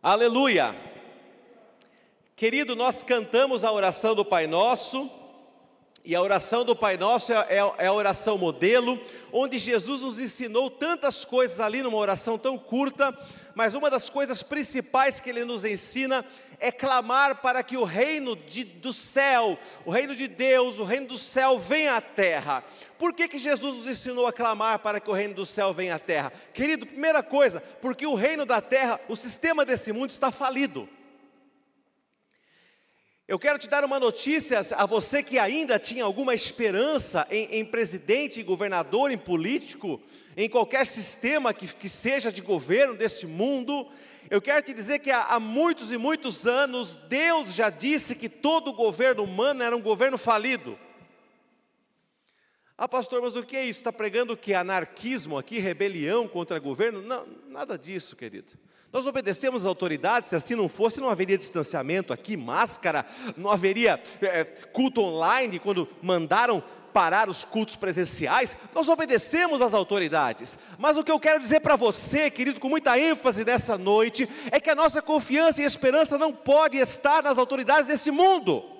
Aleluia! Querido, nós cantamos a oração do Pai Nosso, e a oração do Pai Nosso é, é, é, a oração modelo, onde Jesus nos ensinou tantas coisas ali numa oração tão curta, mas uma das coisas principais que ele nos ensina é clamar para que o reino de, do céu, o reino de Deus, o reino do céu venha à terra. Por que, que Jesus nos ensinou a clamar para que o reino do céu venha à terra? Querido, primeira coisa, porque o reino da terra, o sistema desse mundo está falido. Eu quero te dar uma notícia a você que ainda tinha alguma esperança em, em presidente, em governador, em político, em qualquer sistema que, que, seja de governo deste mundo. Eu quero te dizer que há, há muitos e muitos anos Deus já disse que todo governo humano era um governo falido. Ah, pastor, mas o que é isso? Está pregando que? Anarquismo aqui, rebelião contra governo? Não, nada disso, querido. Nós obedecemos às autoridades, se assim não fosse, não haveria distanciamento aqui, máscara, não haveria é, culto online, quando mandaram parar os cultos presenciais, nós obedecemos às autoridades. Mas o que eu quero dizer para você, querido, com muita ênfase nessa noite, é que a nossa confiança e esperança não pode estar nas autoridades desse mundo.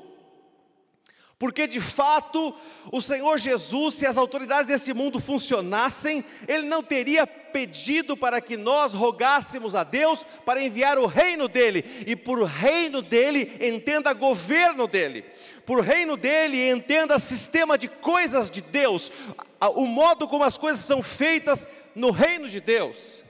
Porque de fato, o Senhor Jesus, se as autoridades desse mundo funcionassem, Ele não teria pedido para que nós rogássemos a Deus para enviar o reino dEle, e por reino dEle, entenda governo dEle, por reino dEle, entenda sistema de coisas de Deus, o modo como as coisas são feitas no reino de Deus.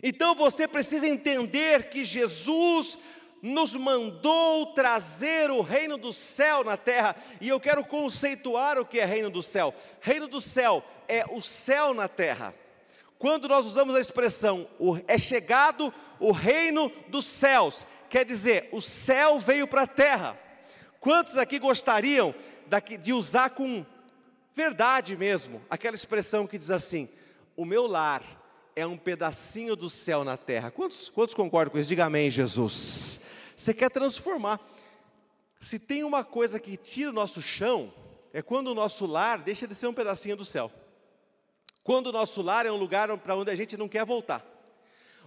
Então você precisa entender que Jesus nos mandou trazer o reino do céu na terra, e eu quero conceituar o que é reino do céu. Reino do céu é o céu na terra. Quando nós usamos a expressão é chegado o reino dos céus, quer dizer, o céu veio para a terra. Quantos aqui gostariam de usar com verdade mesmo aquela expressão que diz assim: o meu lar é um pedacinho do céu na terra? Quantos, quantos concordam com isso? Diga amém, Jesus. Você quer transformar. Se tem uma coisa que tira o nosso chão, é quando o nosso lar deixa de ser um pedacinho do céu. Quando o nosso lar é um lugar para onde a gente não quer voltar.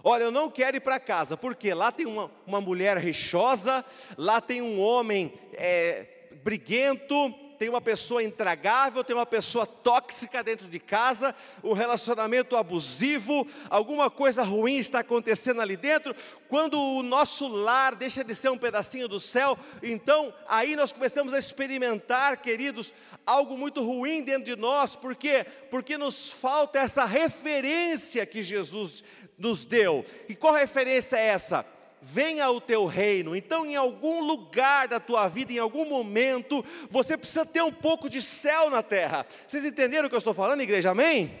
Olha, eu não quero ir para casa, porque lá tem uma, uma mulher rixosa, lá tem um homem é, briguento, tem uma pessoa intragável, tem uma pessoa tóxica dentro de casa, um relacionamento abusivo, alguma coisa ruim está acontecendo ali dentro. Quando o nosso lar deixa de ser um pedacinho do céu, então aí nós começamos a experimentar, queridos, algo muito ruim dentro de nós, por quê? Porque nos falta essa referência que Jesus nos deu. E qual referência é essa? Venha o teu reino. Então, em algum lugar da tua vida, em algum momento, você precisa ter um pouco de céu na terra. Vocês entenderam o que eu estou falando, igreja? Amém?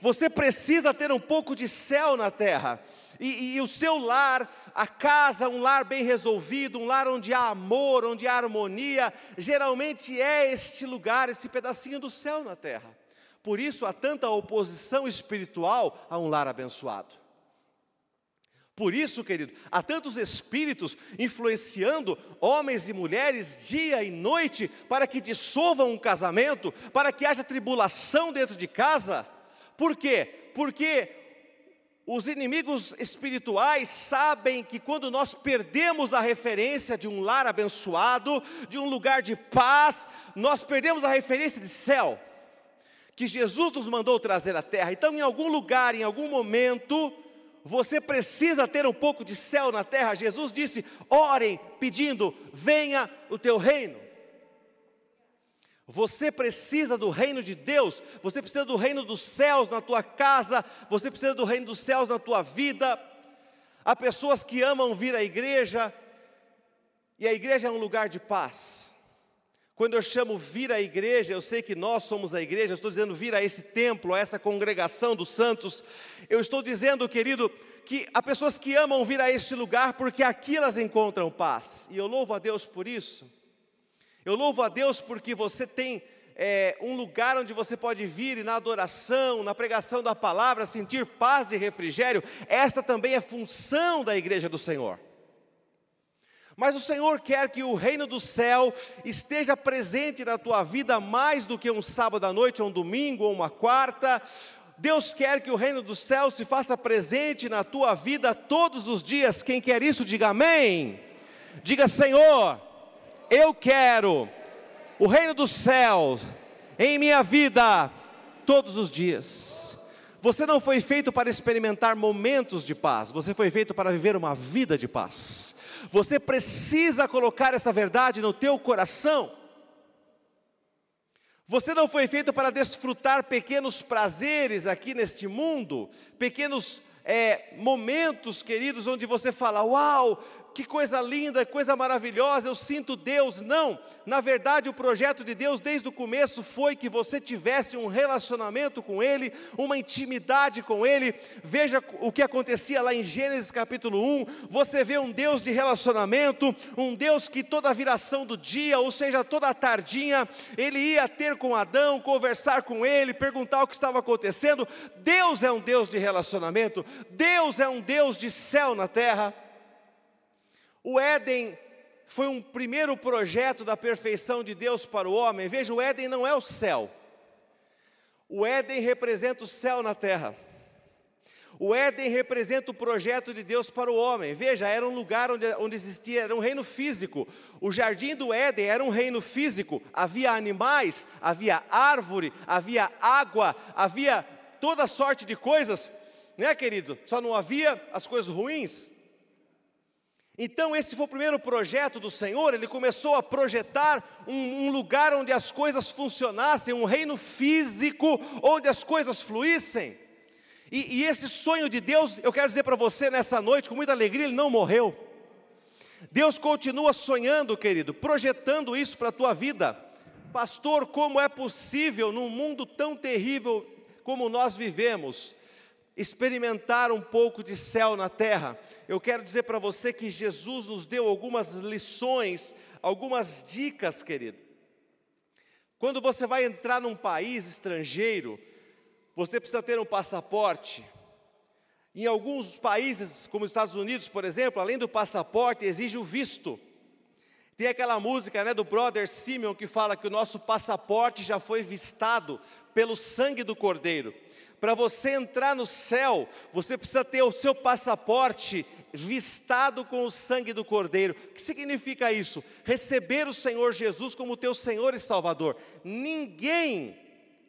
Você precisa ter um pouco de céu na terra. E, e, o seu lar, a casa, um lar bem resolvido, um lar onde há amor, onde há harmonia, geralmente é este lugar, esse pedacinho do céu na terra. Por isso há tanta oposição espiritual a um lar abençoado. Por isso, querido, há tantos espíritos influenciando homens e mulheres dia e noite para que dissolvam um casamento, para que haja tribulação dentro de casa. Por quê? Porque os inimigos espirituais sabem que quando nós perdemos a referência de um lar abençoado, de um lugar de paz, nós perdemos a referência de céu, que Jesus nos mandou trazer à terra. Então, em algum lugar, em algum momento, você precisa ter um pouco de céu na terra. Jesus disse: orem pedindo, venha o teu reino. Você precisa do reino de Deus, você precisa do reino dos céus na tua casa, você precisa do reino dos céus na tua vida. Há pessoas que amam vir à igreja, e a igreja é um lugar de paz. Quando eu chamo vir à igreja, eu sei que nós somos a igreja, eu estou dizendo vir a esse templo, a essa congregação dos santos. Eu estou dizendo, querido, que há pessoas que amam vir a este lugar porque aqui elas encontram paz. E eu louvo a Deus por isso. Eu louvo a Deus porque você tem é, um lugar onde você pode vir e na adoração, na pregação da palavra, sentir paz e refrigério. Esta também é função da igreja do Senhor. Mas o Senhor quer que o reino do céu esteja presente na tua vida mais do que um sábado à noite, ou um domingo, ou uma quarta, Deus quer que o reino dos céus se faça presente na tua vida todos os dias. Quem quer isso, diga amém. Diga, Senhor, eu quero o reino dos céus em minha vida todos os dias. Você não foi feito para experimentar momentos de paz, você foi feito para viver uma vida de paz. Você precisa colocar essa verdade no teu coração. Você não foi feito para desfrutar pequenos prazeres aqui neste mundo, pequenos é, momentos, queridos, onde você fala: Uau, que coisa linda, coisa maravilhosa, eu sinto Deus. Não, na verdade, o projeto de Deus desde o começo foi que você tivesse um relacionamento com Ele, uma intimidade com Ele. Veja o que acontecia lá em Gênesis capítulo 1. Você vê um Deus de relacionamento, um Deus que toda viração do dia, ou seja, toda a tardinha, Ele ia ter com Adão, conversar com ele, perguntar o que estava acontecendo. Deus é um Deus de relacionamento, Deus é um Deus de céu na terra. O Éden foi um primeiro projeto da perfeição de Deus para o homem. Veja, o Éden não é o céu. O Éden representa o céu na terra. O Éden representa o projeto de Deus para o homem. Veja, era um lugar onde, onde existia, era um reino físico. O jardim do Éden era um reino físico. Havia animais, havia árvore, havia água, havia toda sorte de coisas, né, querido? Só não havia as coisas ruins. Então, esse foi o primeiro projeto do Senhor. Ele começou a projetar um, um, lugar onde as coisas funcionassem, um reino físico, onde as coisas fluíssem. E, e esse sonho de Deus, eu quero dizer para você nessa noite, com muita alegria, ele não morreu. Deus continua sonhando, querido, projetando isso para a tua vida. Pastor, como é possível num mundo tão terrível como nós vivemos? Experimentar um pouco de céu na terra, eu quero dizer para você que Jesus nos deu algumas lições, algumas dicas, querido. Quando você vai entrar num país estrangeiro, você precisa ter um passaporte. Em alguns países, como os Estados Unidos, por exemplo, além do passaporte, exige o visto. Tem aquela música né, do brother Simeon que fala que o nosso passaporte já foi vistado pelo sangue do Cordeiro. Para você entrar no céu, você precisa ter o seu passaporte vistado com o sangue do Cordeiro. O que significa isso? Receber o Senhor Jesus como teu Senhor e Salvador. Ninguém,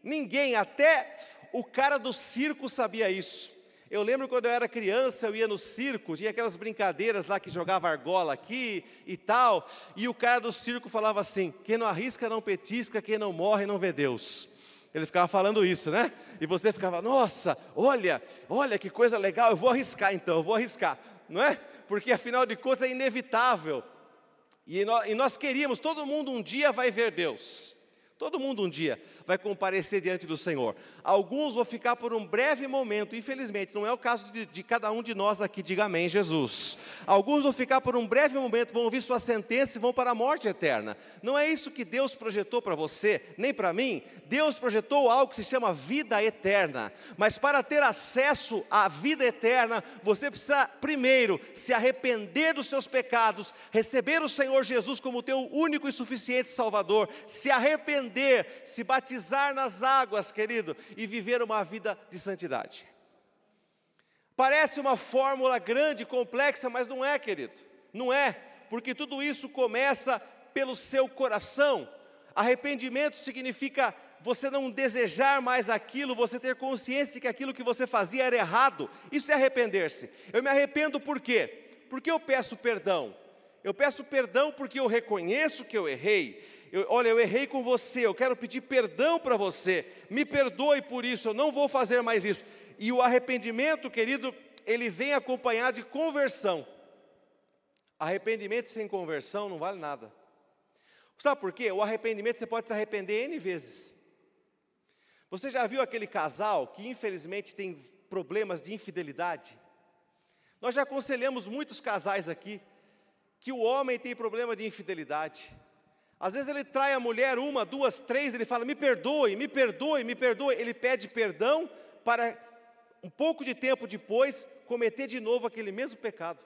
ninguém, até o cara do circo sabia isso. Eu lembro quando eu era criança, eu ia no circo, tinha aquelas brincadeiras lá que jogava argola aqui e tal, e o cara do circo falava assim: quem não arrisca não petisca, quem não morre não vê Deus. Ele ficava falando isso, né? E você ficava, nossa, olha, olha que coisa legal, eu vou arriscar então, eu vou arriscar, não é? Porque afinal de contas é inevitável. E nós, e nós queríamos, todo mundo um dia vai ver Deus. Todo mundo um dia vai comparecer diante do Senhor. Alguns vão ficar por um breve momento, infelizmente, não é o caso de, de, cada um de nós aqui, diga amém, Jesus. Alguns vão ficar por um breve momento, vão ouvir sua sentença e vão para a morte eterna. Não é isso que Deus projetou para você, nem para mim. Deus projetou algo que se chama vida eterna. Mas para ter acesso à vida eterna, você precisa primeiro se arrepender dos seus pecados, receber o Senhor Jesus como teu único e suficiente Salvador, se arrepender arrepender, se batizar nas águas, querido, e viver uma vida de santidade. Parece uma fórmula grande, complexa, mas não é, querido. Não é, porque tudo isso começa pelo seu coração. Arrependimento significa você não desejar mais aquilo, você ter consciência de que aquilo que você fazia era errado. Isso é arrepender-se. Eu me arrependo por quê? Porque eu peço perdão. Eu peço perdão porque eu reconheço que eu errei eu, olha, eu errei com você, eu quero pedir perdão para você, me perdoe por isso, eu não vou fazer mais isso. E o arrependimento, querido, ele vem acompanhado de conversão. Arrependimento sem conversão não vale nada. Sabe por quê? O arrependimento você pode se arrepender N vezes. Você já viu aquele casal que infelizmente tem problemas de infidelidade? Nós já aconselhamos muitos casais aqui que o homem tem problema de infidelidade. Às vezes ele trai a mulher uma, duas, três, ele fala: me perdoe, me perdoe, me perdoe. Ele pede perdão para um pouco de tempo depois cometer de novo aquele mesmo pecado.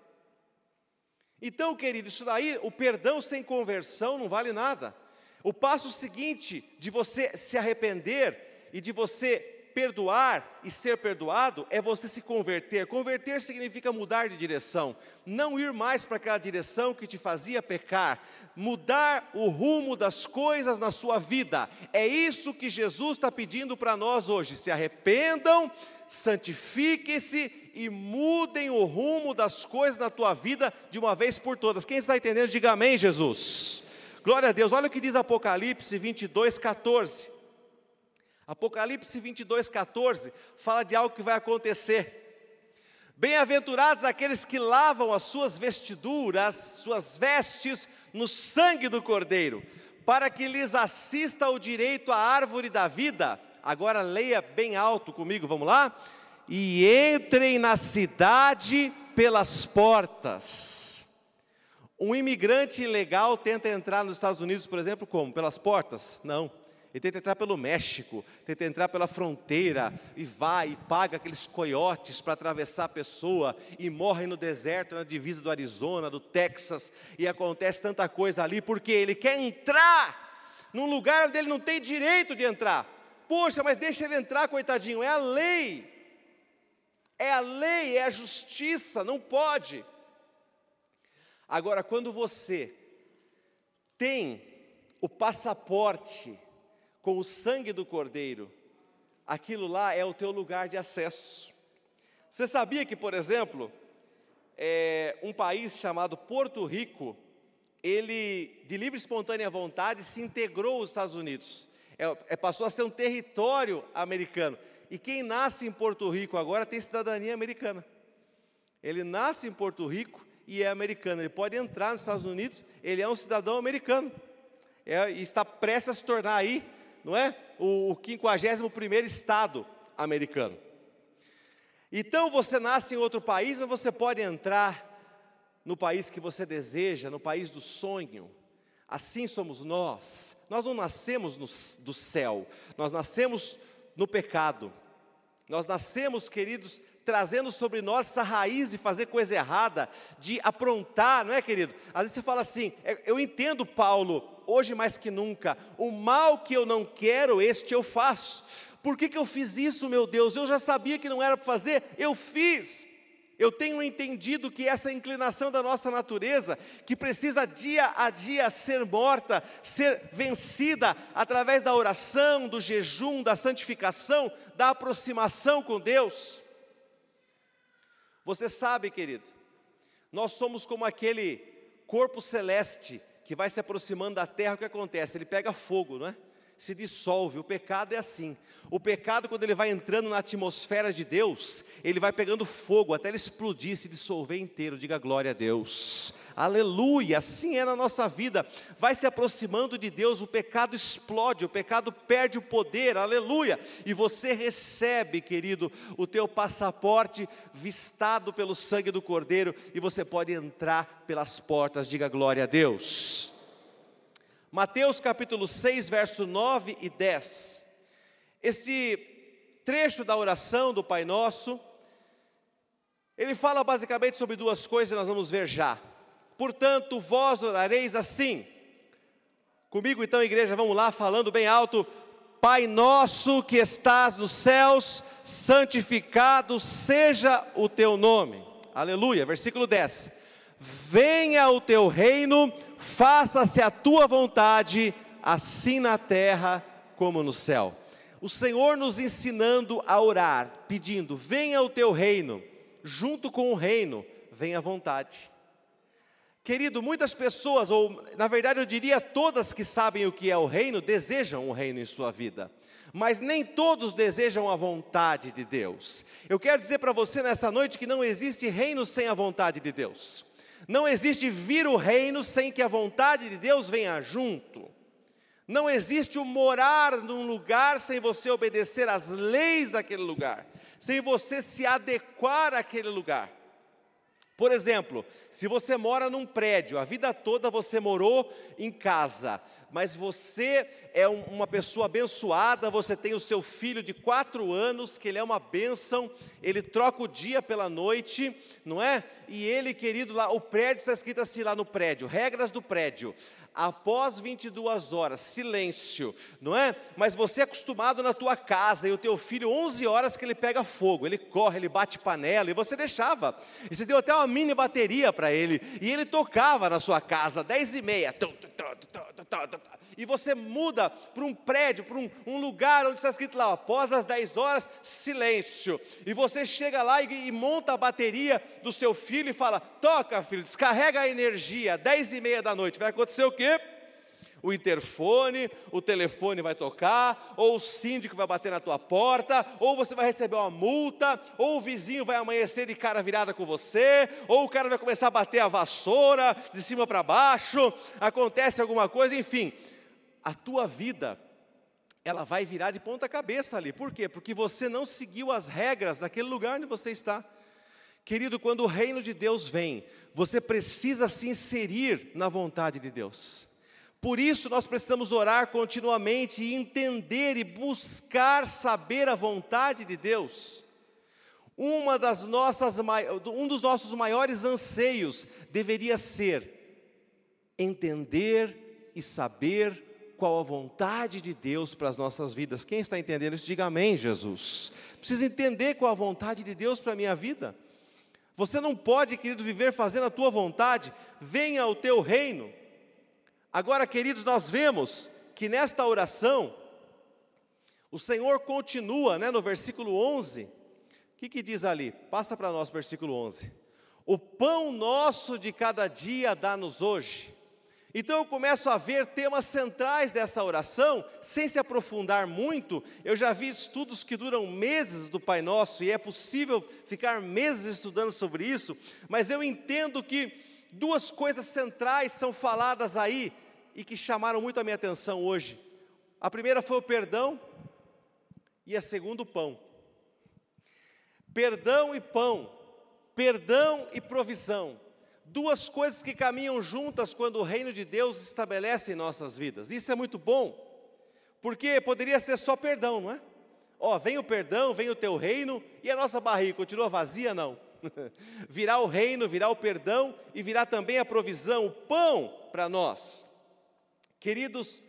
Então, querido, isso daí, o perdão sem conversão não vale nada. O passo seguinte de você se arrepender e de você perdoar e ser perdoado é você se converter. Converter significa mudar de direção, não ir mais para aquela direção que te fazia pecar, mudar o rumo das coisas na sua vida. É isso que Jesus está pedindo para nós hoje. Se arrependam, santifiquem-se e mudem o rumo das coisas na tua vida de uma vez por todas. Quem está entendendo, diga amém, Jesus. Glória a Deus. Olha o que diz Apocalipse 22, 14. Apocalipse 22, 14 fala de algo que vai acontecer. Bem-aventurados aqueles que lavam as suas vestiduras, suas vestes, no sangue do Cordeiro, para que lhes assista o direito à árvore da vida. Agora leia bem alto comigo, vamos lá? E entrem na cidade pelas portas. Um imigrante ilegal tenta entrar nos Estados Unidos, por exemplo, como? Pelas portas? Não ele tenta entrar pelo México, tenta entrar pela fronteira, e vai e paga aqueles coiotes para atravessar a pessoa, e morre no deserto, na divisa do Arizona, do Texas, e acontece tanta coisa ali, porque ele quer entrar num lugar onde ele não tem direito de entrar. Poxa, mas deixa ele entrar, coitadinho, é a lei. É a lei, é a justiça, não pode. Agora, quando você tem o passaporte com o sangue do Cordeiro, aquilo lá é o teu lugar de acesso. Você sabia que, por exemplo, é, um país chamado Porto Rico, ele, de livre e espontânea vontade, se integrou aos Estados Unidos. É, é, passou a ser um território americano. E quem nasce em Porto Rico agora tem cidadania americana. Ele nasce em Porto Rico e é americano. Ele pode entrar nos Estados Unidos, ele é um cidadão americano. É, e está prestes a se tornar aí não é? O, o 51 estado americano. Então você nasce em outro país, mas você pode entrar no país que você deseja, no país do sonho. Assim somos nós. Nós não nascemos no, do céu, nós nascemos no pecado. Nós nascemos, queridos, trazendo sobre nós essa raiz de fazer coisa errada, de aprontar, não é, querido? Às vezes você fala assim, é, eu entendo Paulo, hoje mais que nunca, o mal que eu não quero, este eu faço. Por que, que eu fiz isso, meu Deus? Eu já sabia que não era para fazer, eu fiz. Eu tenho entendido que essa inclinação da nossa natureza, que precisa dia a dia ser morta, ser vencida através da oração, do jejum, da santificação, da aproximação com Deus. Você sabe, querido, nós somos como aquele corpo celeste que vai se aproximando da terra, o que acontece? Ele pega fogo, não é? Se dissolve. O pecado é assim. O pecado, quando ele vai entrando na atmosfera de Deus, ele vai pegando fogo até ele explodir, se dissolver inteiro. Diga glória a Deus. Aleluia. Assim é na nossa vida. Vai se aproximando de Deus, o pecado explode, o pecado perde o poder. Aleluia. E você recebe, querido, o teu passaporte vistado pelo sangue do Cordeiro e você pode entrar pelas portas. Diga glória a Deus. Mateus capítulo 6, verso 9 e 10. Esse trecho da oração do Pai Nosso, ele fala basicamente sobre duas coisas que nós vamos ver já. Portanto, vós orareis assim. Comigo então, igreja, vamos lá, falando bem alto. Pai nosso que estás nos céus, santificado seja o teu nome. Aleluia. Versículo 10. Venha o teu reino faça-se a tua vontade, assim na terra como no céu. O Senhor nos ensinando a orar, pedindo: venha o teu reino, junto com o reino, venha a vontade. Querido, muitas pessoas, ou na verdade eu diria todas que sabem o que é o reino, desejam o reino em sua vida, mas nem todos desejam a vontade de Deus. Eu quero dizer para você nessa noite que não existe reino sem a vontade de Deus. Não existe vir o reino sem que a vontade de Deus venha junto. Não existe o morar num lugar sem você obedecer às leis daquele lugar, sem você se adequar àquele lugar. Por exemplo, se você mora num prédio, a vida toda você morou em casa, mas você é uma pessoa abençoada, você tem o seu filho de quatro anos, que ele é uma bênção, ele troca o dia pela noite, não é? E ele, querido, lá, o prédio está escrito assim lá no prédio, regras do prédio. Após 22 horas, silêncio, não é? Mas você é acostumado na tua casa e o teu filho, 11 horas que ele pega fogo, ele corre, ele bate panela e você deixava. E você deu até uma mini bateria para ele e ele tocava na sua casa, 10 e meia. E você muda para um prédio, para um, um, lugar onde está escrito lá, após as 10 horas, silêncio. E você chega lá e, e monta a bateria do seu filho e fala: toca, filho, descarrega a energia, 10 e meia da noite. Vai acontecer o quê? O interfone, o telefone vai tocar, ou o síndico vai bater na tua porta, ou você vai receber uma multa, ou o vizinho vai amanhecer de cara virada com você, ou o cara vai começar a bater a vassoura de cima para baixo, acontece alguma coisa, enfim. A tua vida ela vai virar de ponta cabeça ali. Por quê? Porque você não seguiu as regras daquele lugar onde você está. Querido, quando o reino de Deus vem, você precisa se inserir na vontade de Deus. Por isso nós precisamos orar continuamente e entender e buscar saber a vontade de Deus. Uma das nossas, um dos nossos maiores anseios deveria ser entender e saber qual a vontade de Deus para as nossas vidas. Quem está entendendo isso, diga amém, Jesus. Preciso entender qual a vontade de Deus para a minha vida. Você não pode, querido, viver fazendo a tua vontade, venha o teu reino. Agora, queridos, nós vemos que nesta oração, o Senhor continua, né, no versículo 11, o que, que diz ali? Passa para nós, versículo 11: O pão nosso de cada dia dá-nos hoje. Então eu começo a ver temas centrais dessa oração, sem se aprofundar muito. Eu já vi estudos que duram meses do Pai Nosso, e é possível ficar meses estudando sobre isso, mas eu entendo que duas coisas centrais são faladas aí e que chamaram muito a minha atenção hoje. A primeira foi o perdão, e a segunda, o pão. Perdão e pão, perdão e provisão duas coisas que caminham juntas quando o reino de Deus estabelece em nossas vidas. Isso é muito bom, porque poderia ser só perdão, não é? Ó, oh, vem o perdão, vem o teu reino e a nossa barriga continua vazia, não. virá o reino, virá o perdão e virá também a provisão, o pão para nós. Queridos,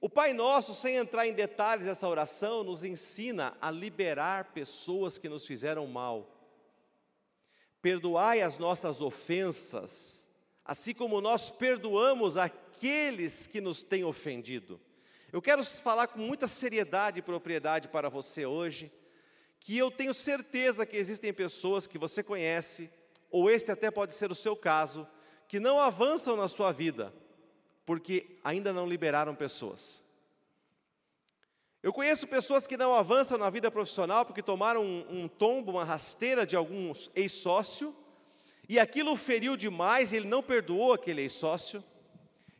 o Pai Nosso, sem entrar em detalhes dessa oração, nos ensina a liberar pessoas que nos fizeram mal Perdoai as nossas ofensas, assim como nós perdoamos aqueles que nos têm ofendido. Eu quero falar com muita seriedade e propriedade para você hoje, que eu tenho certeza que existem pessoas que você conhece, ou este até pode ser o seu caso, que não avançam na sua vida, porque ainda não liberaram pessoas. Eu conheço pessoas que não avançam na vida profissional porque tomaram um, um tombo, uma rasteira de algum ex-sócio, e aquilo feriu demais, e ele não perdoou aquele ex-sócio,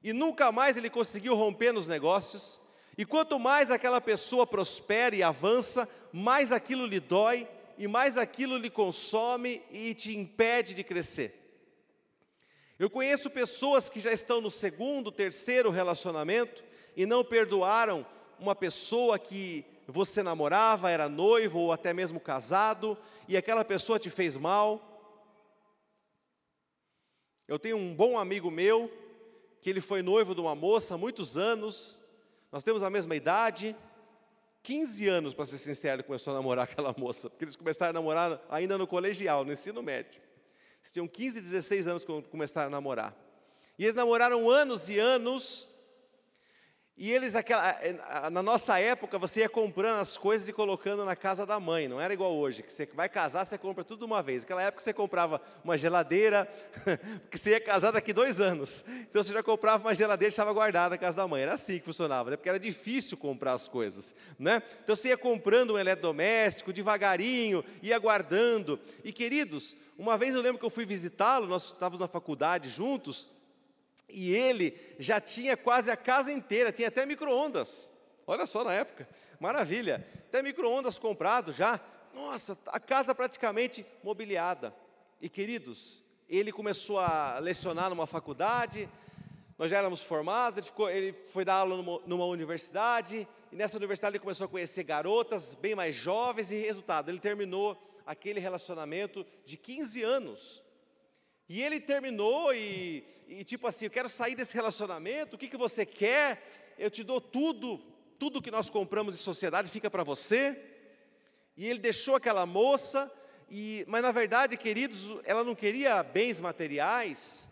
e nunca mais ele conseguiu romper nos negócios, e quanto mais aquela pessoa prospera e avança, mais aquilo lhe dói, e mais aquilo lhe consome e te impede de crescer. Eu conheço pessoas que já estão no segundo, terceiro relacionamento e não perdoaram uma pessoa que você namorava, era noivo ou até mesmo casado, e aquela pessoa te fez mal. Eu tenho um bom amigo meu, que ele foi noivo de uma moça há muitos anos, nós temos a mesma idade, 15 anos, para ser sincero, ele começou a namorar aquela moça, porque eles começaram a namorar ainda no colegial, no ensino médio. Eles tinham 15, 16 anos quando começaram a namorar. E eles namoraram anos e anos, e eles, aquela, na nossa época, você ia comprando as coisas e colocando na casa da mãe, não era igual hoje, que você vai casar, você compra tudo de uma vez. Naquela época você comprava uma geladeira, porque você ia casar daqui dois anos. Então você já comprava uma geladeira e estava guardada na casa da mãe. Era assim que funcionava, né? porque era difícil comprar as coisas. Né? Então você ia comprando um eletrodoméstico devagarinho, ia guardando. E queridos, uma vez eu lembro que eu fui visitá-lo, nós estávamos na faculdade juntos, e ele já tinha quase a casa inteira, tinha até micro-ondas. Olha só na época, maravilha. Até micro-ondas comprado já. Nossa, a casa praticamente mobiliada. E queridos, ele começou a lecionar numa faculdade, nós já éramos formados, ele, ficou, ele foi dar aula numa, numa, universidade, e nessa universidade ele começou a conhecer garotas bem mais jovens, e resultado, ele terminou aquele relacionamento de 15 anos. E ele terminou e, e, tipo assim, eu quero sair desse relacionamento, o que, que você quer? Eu te dou tudo, tudo que nós compramos em sociedade fica para você. E ele deixou aquela moça, e, mas na verdade, queridos, ela não queria bens materiais.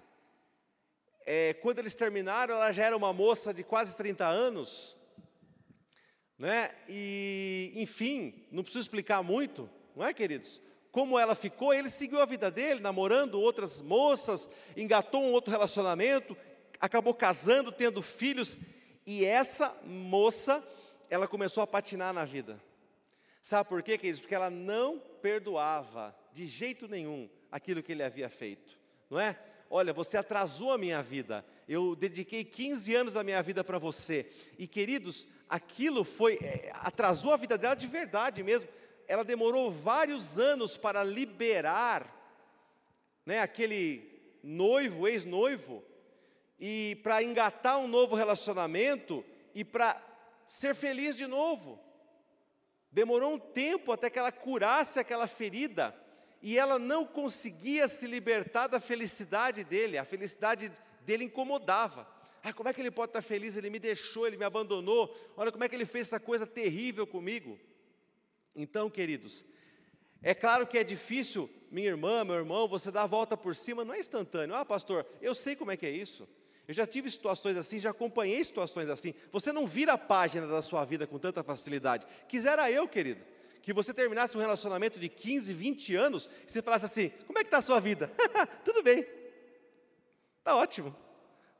É, quando eles terminaram, ela já era uma moça de quase 30 anos, né? E, enfim, não preciso explicar muito, não é, queridos? Como ela ficou, ele seguiu a vida dele, namorando outras moças, engatou um outro relacionamento, acabou casando, tendo filhos, e essa moça, ela começou a patinar na vida. Sabe por quê, queridos? Porque ela não perdoava de jeito nenhum aquilo que ele havia feito, não é? Olha, você atrasou a minha vida, eu dediquei 15 anos da minha vida para você, e queridos, aquilo foi, é, atrasou a vida dela de verdade mesmo. Ela demorou vários anos para liberar né, aquele noivo, ex-noivo, e para engatar um novo relacionamento e para ser feliz de novo. Demorou um tempo até que ela curasse aquela ferida e ela não conseguia se libertar da felicidade dele, a felicidade dele incomodava. Ah, como é que ele pode estar feliz? Ele me deixou, ele me abandonou. Olha como é que ele fez essa coisa terrível comigo. Então, queridos, é claro que é difícil, minha irmã, meu irmão, você dar a volta por cima, não é instantâneo. Ah, pastor, eu sei como é que é isso. Eu já tive situações assim, já acompanhei situações assim. Você não vira a página da sua vida com tanta facilidade. Quisera eu, querido, que você terminasse um relacionamento de 15, 20 anos e você falasse assim: como é que está a sua vida? Tudo bem, está ótimo.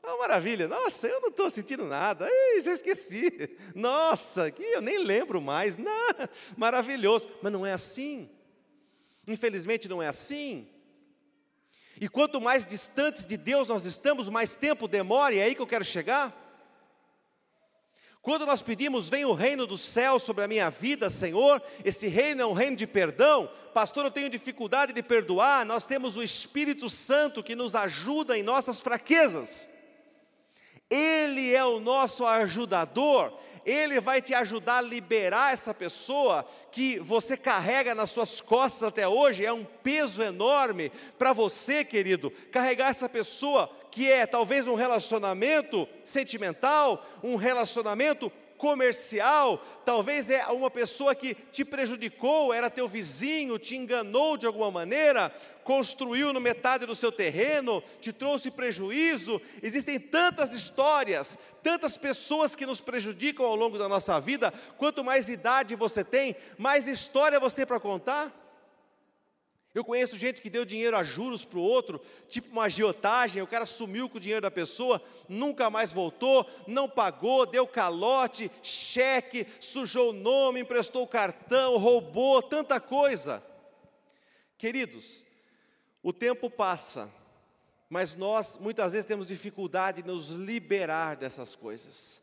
Ah, maravilha, nossa, eu não estou sentindo nada, Ei, já esqueci, nossa, que eu nem lembro mais, não, maravilhoso, mas não é assim, infelizmente não é assim. E quanto mais distantes de Deus nós estamos, mais tempo demora, e é aí que eu quero chegar. Quando nós pedimos, vem o reino do céu sobre a minha vida, Senhor, esse reino é um reino de perdão. Pastor, eu tenho dificuldade de perdoar. Nós temos o Espírito Santo que nos ajuda em nossas fraquezas. Ele é o nosso ajudador, ele vai te ajudar a liberar essa pessoa que você carrega nas suas costas até hoje, é um peso enorme para você, querido, carregar essa pessoa que é talvez um relacionamento sentimental, um relacionamento comercial, talvez é uma pessoa que te prejudicou, era teu vizinho, te enganou de alguma maneira, construiu no metade do seu terreno, te trouxe prejuízo. Existem tantas histórias, tantas pessoas que nos prejudicam ao longo da nossa vida. Quanto mais idade você tem, mais história você tem para contar. Eu conheço gente que deu dinheiro a juros para o outro, tipo uma agiotagem, o cara sumiu com o dinheiro da pessoa, nunca mais voltou, não pagou, deu calote, cheque, sujou o nome, emprestou o cartão, roubou, tanta coisa. Queridos, o tempo passa, mas nós muitas vezes temos dificuldade de nos liberar dessas coisas.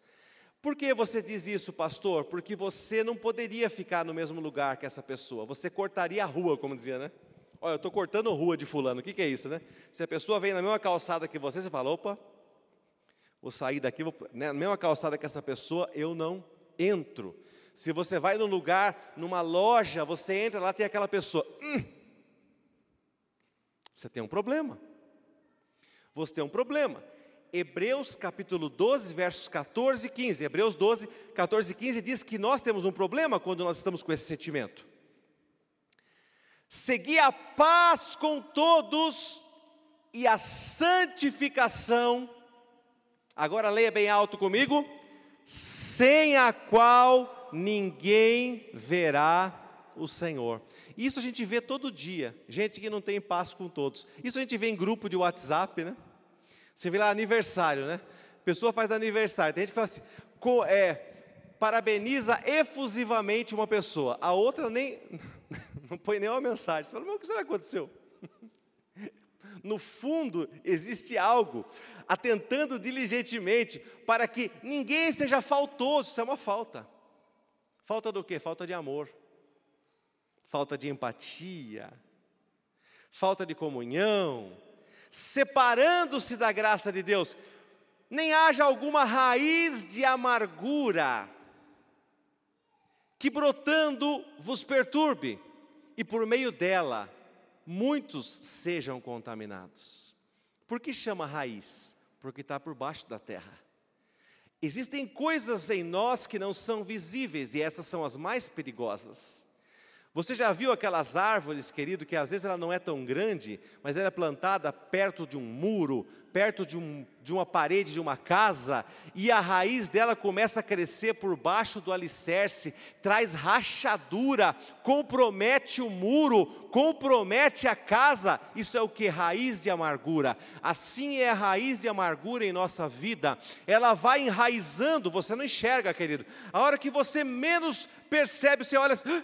Por que você diz isso, pastor? Porque você não poderia ficar no mesmo lugar que essa pessoa, você cortaria a rua, como dizia, né? Olha, eu estou cortando rua de fulano, o que, que, é isso, né? Se a pessoa vem na mesma calçada que você, você fala, opa, vou sair daqui, vou, né, na mesma calçada que essa pessoa, eu não entro. Se você vai num lugar, numa loja, você entra lá, tem aquela pessoa, hum, você tem um problema. Você tem um problema. Hebreus capítulo 12, versos 14 e 15. Hebreus 12, 14 e 15 diz que nós temos um problema quando nós estamos com esse sentimento. Segui a paz com todos e a santificação. Agora leia bem alto comigo. Sem a qual ninguém verá o Senhor. Isso a gente vê todo dia. Gente que não tem paz com todos. Isso a gente vê em grupo de WhatsApp, né? Você vê lá aniversário, né? Pessoa faz aniversário. Tem gente que fala assim, é, parabeniza efusivamente uma pessoa. A outra nem não põe nenhuma mensagem. Você fala, mas o que será que aconteceu? No fundo, existe algo atentando diligentemente para que ninguém seja faltoso. Isso é uma falta. Falta do quê? Falta de amor, falta de empatia, falta de comunhão, separando-se da graça de Deus. Nem haja alguma raiz de amargura que brotando vos perturbe e por meio dela muitos sejam contaminados. Por que chama raiz? Porque está por baixo da terra. Existem coisas em nós que não são visíveis e essas são as mais perigosas. Você já viu aquelas árvores, querido, que às vezes ela não é tão grande, mas ela é plantada perto de um muro, perto de, um, de uma parede de uma casa, e a raiz dela começa a crescer por baixo do alicerce, traz rachadura, compromete o muro, compromete a casa. Isso é o que? Raiz de amargura. Assim é a raiz de amargura em nossa vida. Ela vai enraizando, você não enxerga, querido. A hora que você menos percebe, você olha assim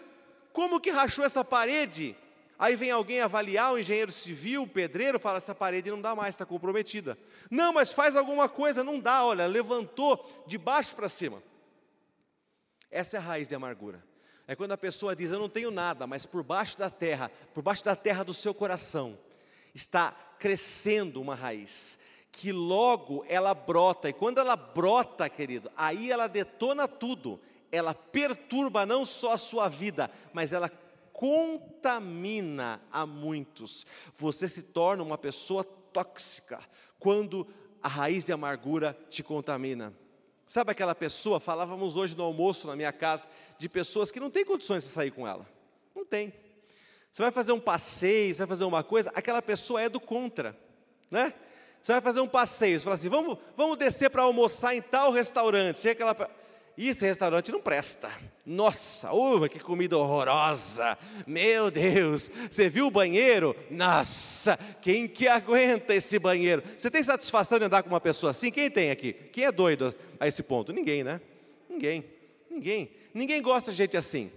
como que rachou essa parede? Aí vem alguém avaliar, o engenheiro civil, o pedreiro, fala: essa parede não dá mais, está comprometida. Não, mas faz alguma coisa, não dá, olha, levantou de baixo para cima. Essa é a raiz de amargura. É quando a pessoa diz: Eu não tenho nada, mas por baixo da terra, por baixo da terra do seu coração, está crescendo uma raiz, que logo ela brota, e quando ela brota, querido, aí ela detona tudo, ela perturba não só a sua vida, mas ela contamina a muitos. Você se torna uma pessoa tóxica quando a raiz de amargura te contamina. Sabe aquela pessoa, falávamos hoje no almoço na minha casa, de pessoas que não têm condições de sair com ela. Não tem. Você vai fazer um passeio, você vai fazer uma coisa, aquela pessoa é do contra, né? Você vai fazer um passeio, você fala assim, vamos, vamos descer para almoçar em tal restaurante. Chega aquela esse restaurante não presta. Nossa, uh, que comida horrorosa. Meu Deus, você viu o banheiro? Nossa, quem que aguenta esse banheiro? Você tem satisfação de andar com uma pessoa assim? Quem tem aqui? Quem é doido a esse ponto? Ninguém, né? Ninguém. Ninguém. Ninguém gosta de gente assim.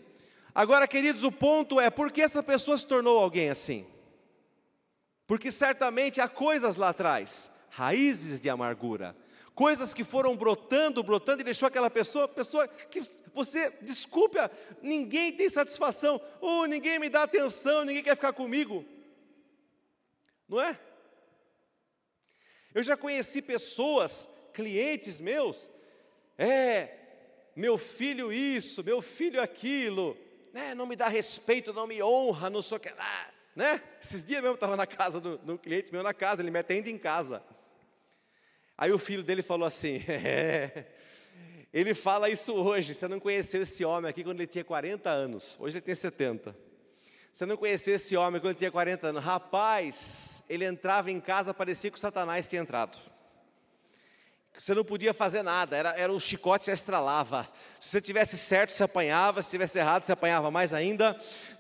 Agora, queridos, o ponto é por que essa pessoa se tornou alguém assim? Porque certamente há coisas lá atrás, raízes de amargura coisas que foram brotando, brotando, e deixou aquela pessoa, pessoa que você, desculpe, ninguém tem satisfação, ou oh, ninguém me dá atenção, ninguém quer ficar comigo. Não é? Eu já conheci pessoas, clientes meus, é, meu filho isso, meu filho aquilo, né, não me dá respeito, não me honra, não sou que lá, né? Esses dias mesmo eu estava na casa do, do cliente meu na casa, ele me atende em casa. Aí o filho dele falou assim: é, ele fala isso hoje. Você não conheceu esse homem aqui quando ele tinha 40 anos, hoje ele tem 70. Você não conheceu esse homem quando ele tinha 40 anos. Rapaz, ele entrava em casa, parecia que o Satanás tinha entrado. Você não podia fazer nada, era, era o chicote se estralava. Se você tivesse certo, se apanhava, se tivesse errado, se apanhava mais ainda.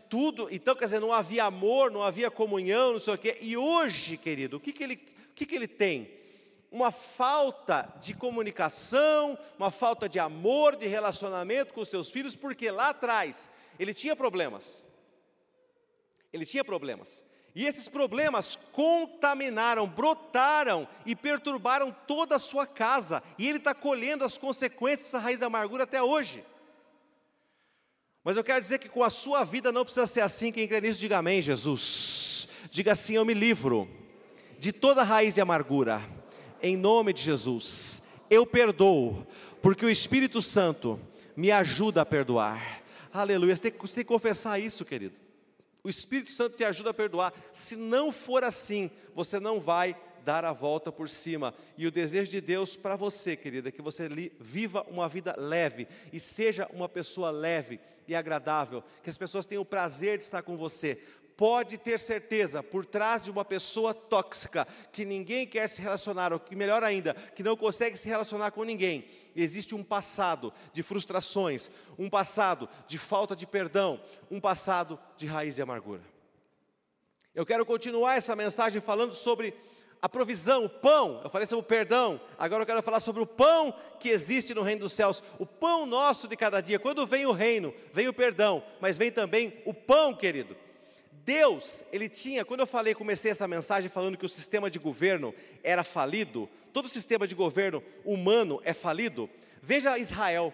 Tudo, então quer dizer, não havia amor, não havia comunhão, não sei o quê. E hoje, querido, o que, que, ele, o que, que ele tem? Uma falta de comunicação, uma falta de amor, de relacionamento com os seus filhos, porque lá atrás ele tinha problemas. Ele tinha problemas. E esses problemas contaminaram, brotaram e perturbaram toda a sua casa. E ele está colhendo as consequências dessa raiz da amargura até hoje. Mas eu quero dizer que com a sua vida não precisa ser assim. Quem crê nisso, diga amém, Jesus. Diga assim: Eu me livro de toda raiz de amargura em nome de Jesus. Eu perdoo, porque o Espírito Santo me ajuda a perdoar. Aleluia. Você tem, você tem que confessar isso, querido. O Espírito Santo te ajuda a perdoar. Se não for assim, você não vai dar a volta por cima. E o desejo de Deus para você, querida, é que você viva uma vida leve e seja uma pessoa leve e agradável, que as pessoas tenham o prazer de estar com você, pode ter certeza, por trás de uma pessoa tóxica, que ninguém quer se relacionar, ou que melhor ainda, que não consegue se relacionar com ninguém, existe um passado de frustrações, um passado de falta de perdão, um passado de raiz de amargura. Eu quero continuar essa mensagem falando sobre a provisão, o pão. Eu falei sobre o perdão, agora eu quero falar sobre o pão que existe no reino dos céus, o pão nosso de cada dia. Quando vem o reino, vem o perdão, mas vem também o pão, querido. Deus, ele tinha, quando eu falei, comecei essa mensagem falando que o sistema de governo era falido, todo sistema de governo humano é falido. Veja Israel.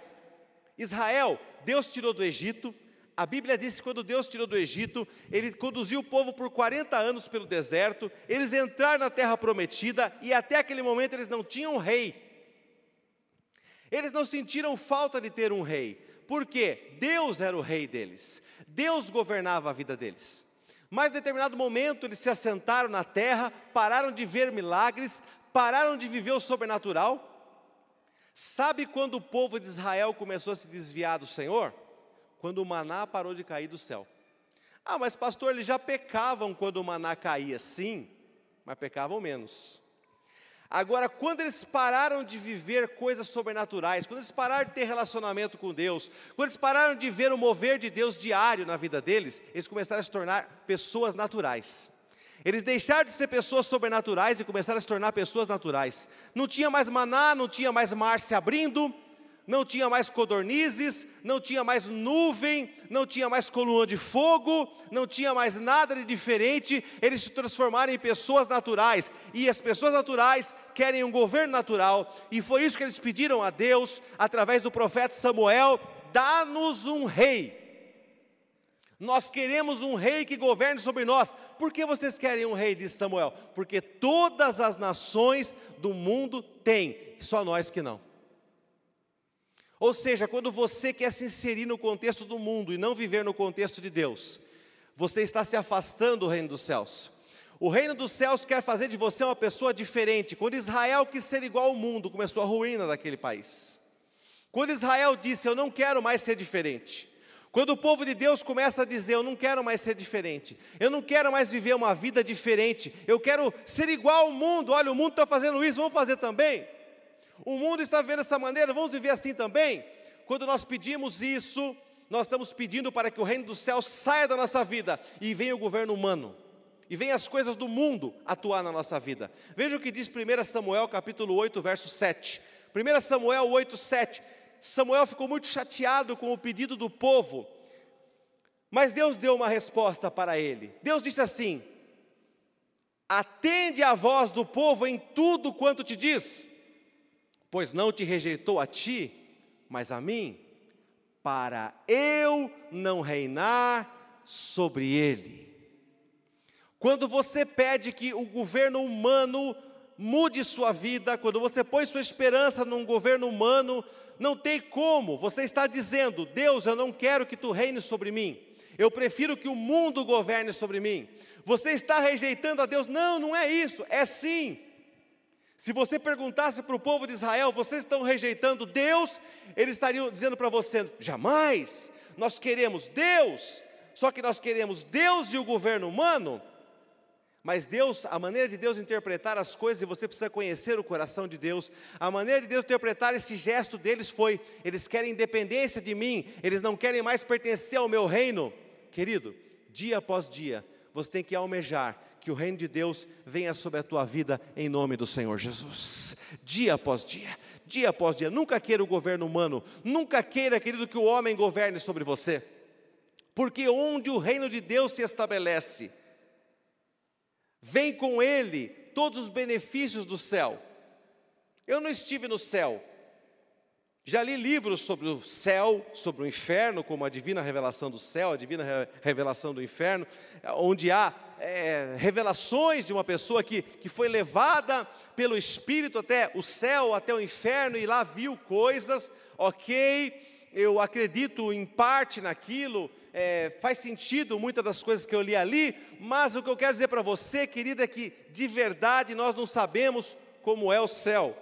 Israel, Deus tirou do Egito, a Bíblia diz que quando Deus tirou do Egito, Ele conduziu o povo por 40 anos pelo deserto, eles entraram na terra prometida e até aquele momento eles não tinham rei. Eles não sentiram falta de ter um rei, porque Deus era o rei deles, Deus governava a vida deles. Mas em determinado momento eles se assentaram na terra, pararam de ver milagres, pararam de viver o sobrenatural. Sabe quando o povo de Israel começou a se desviar do Senhor? Quando o maná parou de cair do céu. Ah, mas pastor, eles já pecavam quando o maná caía. Sim, mas pecavam menos. Agora, quando eles pararam de viver coisas sobrenaturais, quando eles pararam de ter relacionamento com Deus, quando eles pararam de ver o mover de Deus diário na vida deles, eles começaram a se tornar pessoas naturais. Eles deixaram de ser pessoas sobrenaturais e começaram a se tornar pessoas naturais. Não tinha mais maná, não tinha mais mar se abrindo, não tinha mais codornizes, não tinha mais nuvem, não tinha mais coluna de fogo, não tinha mais nada de diferente, eles se transformaram em pessoas naturais, e as pessoas naturais querem um governo natural, e foi isso que eles pediram a Deus, através do profeta Samuel: dá-nos um rei. Nós queremos um rei que governe sobre nós. Por que vocês querem um rei? disse Samuel. Porque todas as nações do mundo têm, só nós que não. Ou seja, quando você quer se inserir no contexto do mundo e não viver no contexto de Deus, você está se afastando do reino dos céus. O reino dos céus quer fazer de você uma pessoa diferente. Quando Israel quis ser igual ao mundo, começou a ruína daquele país. Quando Israel disse: Eu não quero mais ser diferente. Quando o povo de Deus começa a dizer: Eu não quero mais ser diferente, eu não quero mais viver uma vida diferente, eu quero ser igual ao mundo. Olha, o mundo está fazendo isso, vamos fazer também. O mundo está vendo dessa maneira, vamos viver assim também? Quando nós pedimos isso, nós estamos pedindo para que o reino dos céus saia da nossa vida e venha o governo humano. E venha as coisas do mundo atuar na nossa vida. Veja o que diz 1 Samuel capítulo 8, verso 7. 1 Samuel 8, 7. Samuel ficou muito chateado com o pedido do povo, mas Deus deu uma resposta para ele. Deus disse assim: Atende a voz do povo em tudo quanto te diz pois não te rejeitou a ti, mas a mim, para eu não reinar sobre ele. Quando você pede que o governo humano mude sua vida, quando você põe sua esperança num governo humano, não tem como, você está dizendo: Deus, eu não quero que tu reines sobre mim, eu prefiro que o mundo governe sobre mim. Você está rejeitando a Deus? Não, não é isso, é sim. Se você perguntasse para o povo de Israel, vocês estão rejeitando Deus, eles estariam dizendo para você: jamais, nós queremos Deus, só que nós queremos Deus e o governo humano. Mas Deus, a maneira de Deus interpretar as coisas, e você precisa conhecer o coração de Deus, a maneira de Deus interpretar esse gesto deles foi: eles querem independência de mim, eles não querem mais pertencer ao meu reino. Querido, dia após dia, você tem que almejar que o reino de Deus venha sobre a tua vida em nome do Senhor Jesus. Dia após dia, dia após dia. Nunca queira o governo humano, nunca queira, querido, que o homem governe sobre você. Porque onde o reino de Deus se estabelece, vem com ele todos os benefícios do céu. Eu não estive no céu, já li livros sobre o céu, sobre o inferno, como a divina revelação do céu, a divina revelação do inferno, onde há é, revelações de uma pessoa que, que foi levada pelo Espírito até o céu, até o inferno, e lá viu coisas, ok, eu acredito em parte naquilo, é, faz sentido muitas das coisas que eu li ali, mas o que eu quero dizer para você, querida, é que de verdade nós não sabemos como é o céu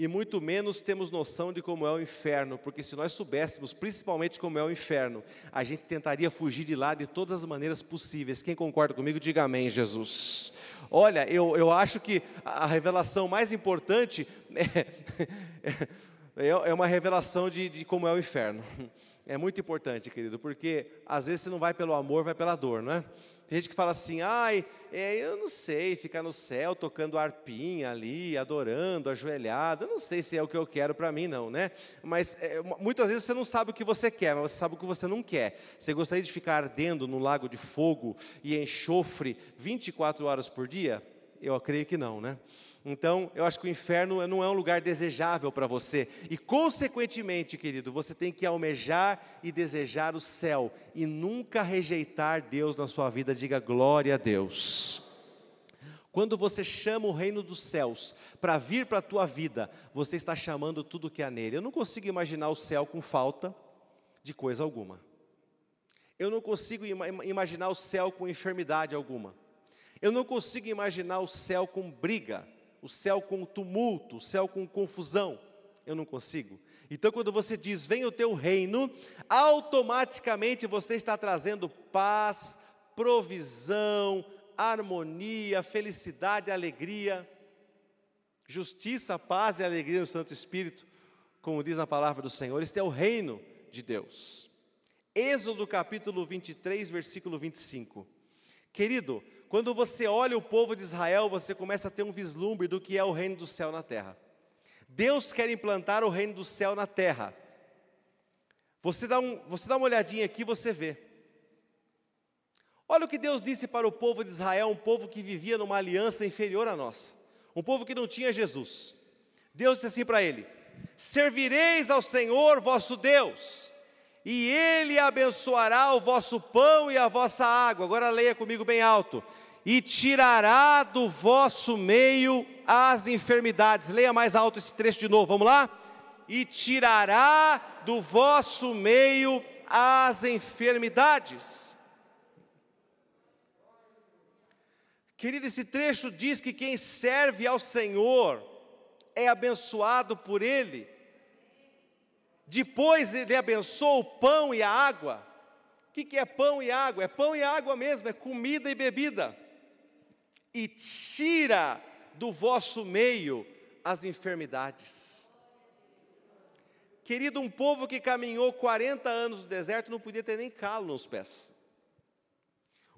e muito menos temos noção de como é o inferno, porque se nós soubéssemos principalmente como é o inferno, a gente tentaria fugir de lá de todas as maneiras possíveis. Quem concorda comigo, diga amém, Jesus. Olha, eu, eu acho que a revelação mais importante é, é uma revelação de, de como é o inferno. É muito importante, querido, porque às vezes você não vai pelo amor, vai pela dor, não é? Tem gente que fala assim, ai, é, eu não sei, ficar no céu tocando arpinha ali, adorando, ajoelhado, eu não sei se é o que eu quero para mim, não, né? Mas é, muitas vezes você não sabe o que você quer, mas você sabe o que você não quer. Você gostaria de ficar ardendo no lago de fogo e enxofre 24 horas por dia? Eu creio que não, né? Então, eu acho que o inferno não é um lugar desejável para você. E, consequentemente, querido, você tem que almejar e desejar o céu e nunca rejeitar Deus na sua vida. Diga glória a Deus. Quando você chama o reino dos céus para vir para a tua vida, você está chamando tudo que há nele. Eu não consigo imaginar o céu com falta de coisa alguma. Eu não consigo ima imaginar o céu com enfermidade alguma. Eu não consigo imaginar o céu com briga, o céu com tumulto, o céu com confusão. Eu não consigo. Então, quando você diz, vem o teu reino, automaticamente você está trazendo paz, provisão, harmonia, felicidade, alegria, justiça, paz e alegria no Santo Espírito, como diz a palavra do Senhor. Este é o reino de Deus. Êxodo capítulo 23, versículo 25. Querido, quando você olha o povo de Israel, você começa a ter um vislumbre do que é o reino do céu na terra. Deus quer implantar o reino do céu na terra. Você dá, um, você dá uma olhadinha aqui, você vê. Olha o que Deus disse para o povo de Israel, um povo que vivia numa aliança inferior à nossa, um povo que não tinha Jesus. Deus disse assim para ele: Servireis ao Senhor vosso Deus, e Ele abençoará o vosso pão e a vossa água. Agora leia comigo bem alto. E tirará do vosso meio as enfermidades. Leia mais alto esse trecho de novo, vamos lá? E tirará do vosso meio as enfermidades. Querido, esse trecho diz que quem serve ao Senhor é abençoado por Ele. Depois ele abençoa o pão e a água. O que, que é pão e água? É pão e água mesmo, é comida e bebida. E tira do vosso meio as enfermidades. Querido, um povo que caminhou 40 anos no deserto não podia ter nem calo nos pés.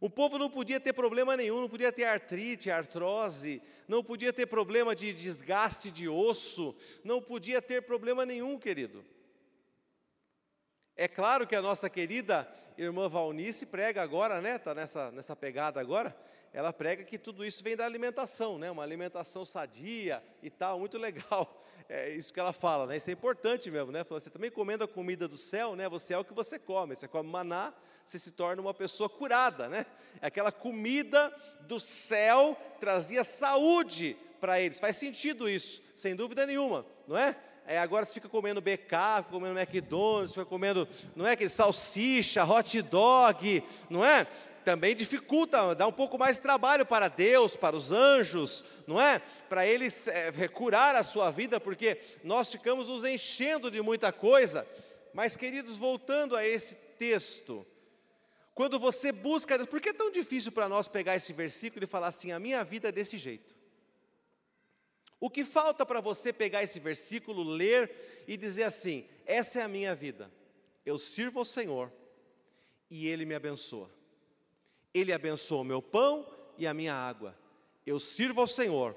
O povo não podia ter problema nenhum, não podia ter artrite, artrose, não podia ter problema de desgaste de osso, não podia ter problema nenhum, querido. É claro que a nossa querida irmã Valnice prega agora, né? Está nessa, nessa pegada agora. Ela prega que tudo isso vem da alimentação, né? Uma alimentação sadia e tal, muito legal. É isso que ela fala, né? Isso é importante mesmo, né? Você também comendo a comida do céu, né? Você é o que você come. Você come maná, você se torna uma pessoa curada, né? Aquela comida do céu trazia saúde para eles. Faz sentido isso, sem dúvida nenhuma, não é? É, agora você fica comendo BK, fica comendo McDonald's, fica comendo, não é aquele salsicha, hot dog, não é? Também dificulta, dá um pouco mais de trabalho para Deus, para os anjos, não é? Para eles é, curar a sua vida, porque nós ficamos nos enchendo de muita coisa. Mas, queridos, voltando a esse texto, quando você busca, por que é tão difícil para nós pegar esse versículo e falar assim: a minha vida é desse jeito? O que falta para você pegar esse versículo, ler e dizer assim: essa é a minha vida, eu sirvo ao Senhor e Ele me abençoa. Ele abençoa o meu pão e a minha água. Eu sirvo ao Senhor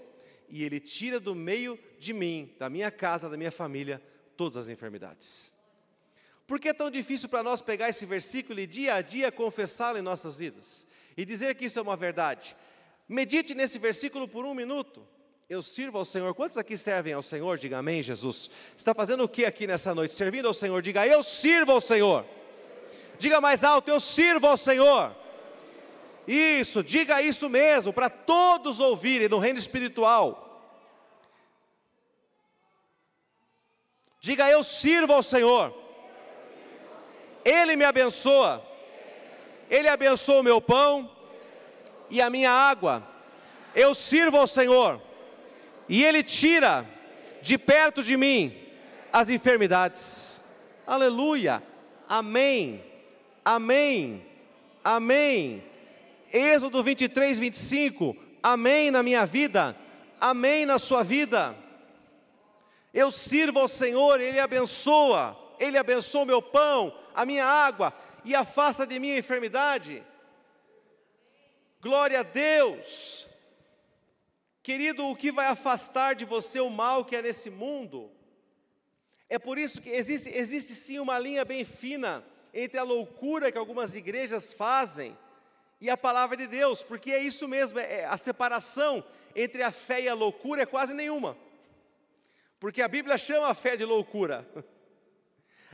e Ele tira do meio de mim, da minha casa, da minha família, todas as enfermidades. Por que é tão difícil para nós pegar esse versículo e dia a dia confessá-lo em nossas vidas? E dizer que isso é uma verdade? Medite nesse versículo por um minuto. Eu sirvo ao Senhor. Quantos aqui servem ao Senhor? Diga amém, Jesus. Está fazendo o que aqui nessa noite? Servindo ao Senhor. Diga, eu sirvo ao Senhor. Diga mais alto, eu sirvo ao Senhor. Isso, diga isso mesmo, para todos ouvirem no reino espiritual. Diga, eu sirvo ao Senhor. Ele me abençoa. Ele abençoa o meu pão e a minha água. Eu sirvo ao Senhor e Ele tira de perto de mim as enfermidades. Aleluia, amém, amém, amém. Êxodo 23, 25, amém na minha vida, amém na sua vida. Eu sirvo ao Senhor, Ele abençoa, Ele abençoa o meu pão, a minha água e afasta de mim a enfermidade. Glória a Deus. Querido, o que vai afastar de você o mal que é nesse mundo? É por isso que existe, existe sim uma linha bem fina entre a loucura que algumas igrejas fazem e a palavra de Deus, porque é isso mesmo, é, a separação entre a fé e a loucura é quase nenhuma. Porque a Bíblia chama a fé de loucura.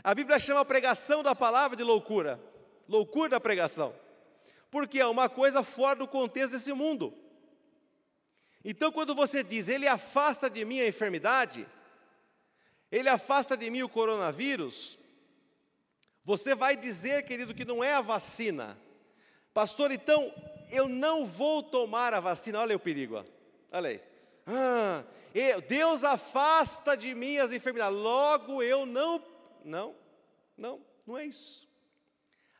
A Bíblia chama a pregação da palavra de loucura. Loucura da pregação. Porque é uma coisa fora do contexto desse mundo. Então, quando você diz, Ele afasta de mim a enfermidade, Ele afasta de mim o coronavírus, Você vai dizer, querido, que não é a vacina. Pastor, então eu não vou tomar a vacina. Olha aí o perigo, olha aí. Ah, eu, Deus afasta de mim as enfermidades, logo eu não. Não, não, não é isso.